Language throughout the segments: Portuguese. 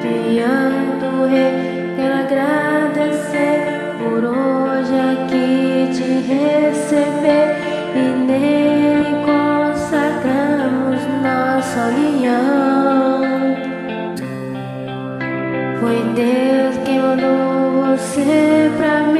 Diante do Rei, quero agradecer por hoje aqui te receber e nele consagramos nossa união. Foi Deus quem mandou você pra mim,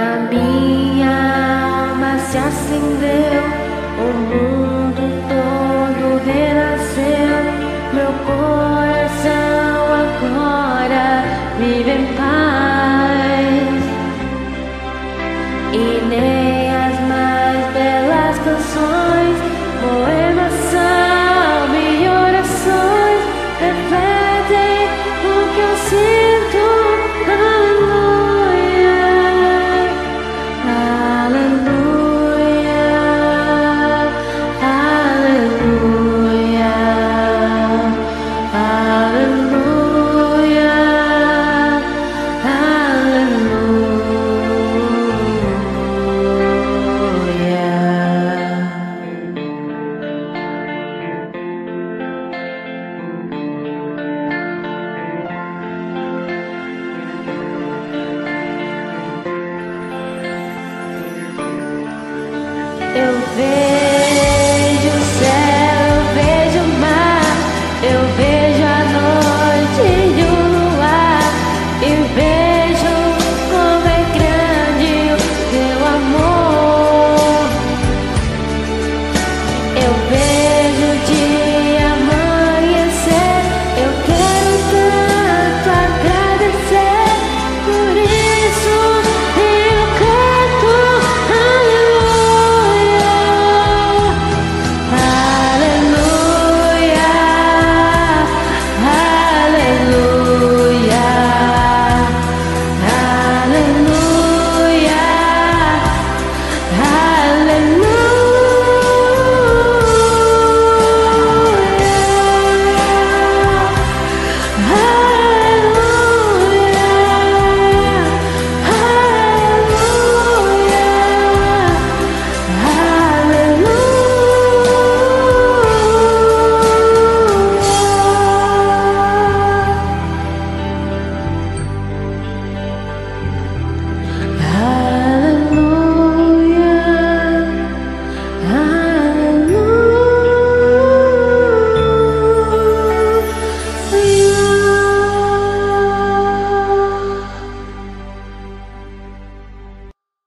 A minha alma se acendeu, o mundo todo renasceu, meu coração agora vive em paz. eu vejo.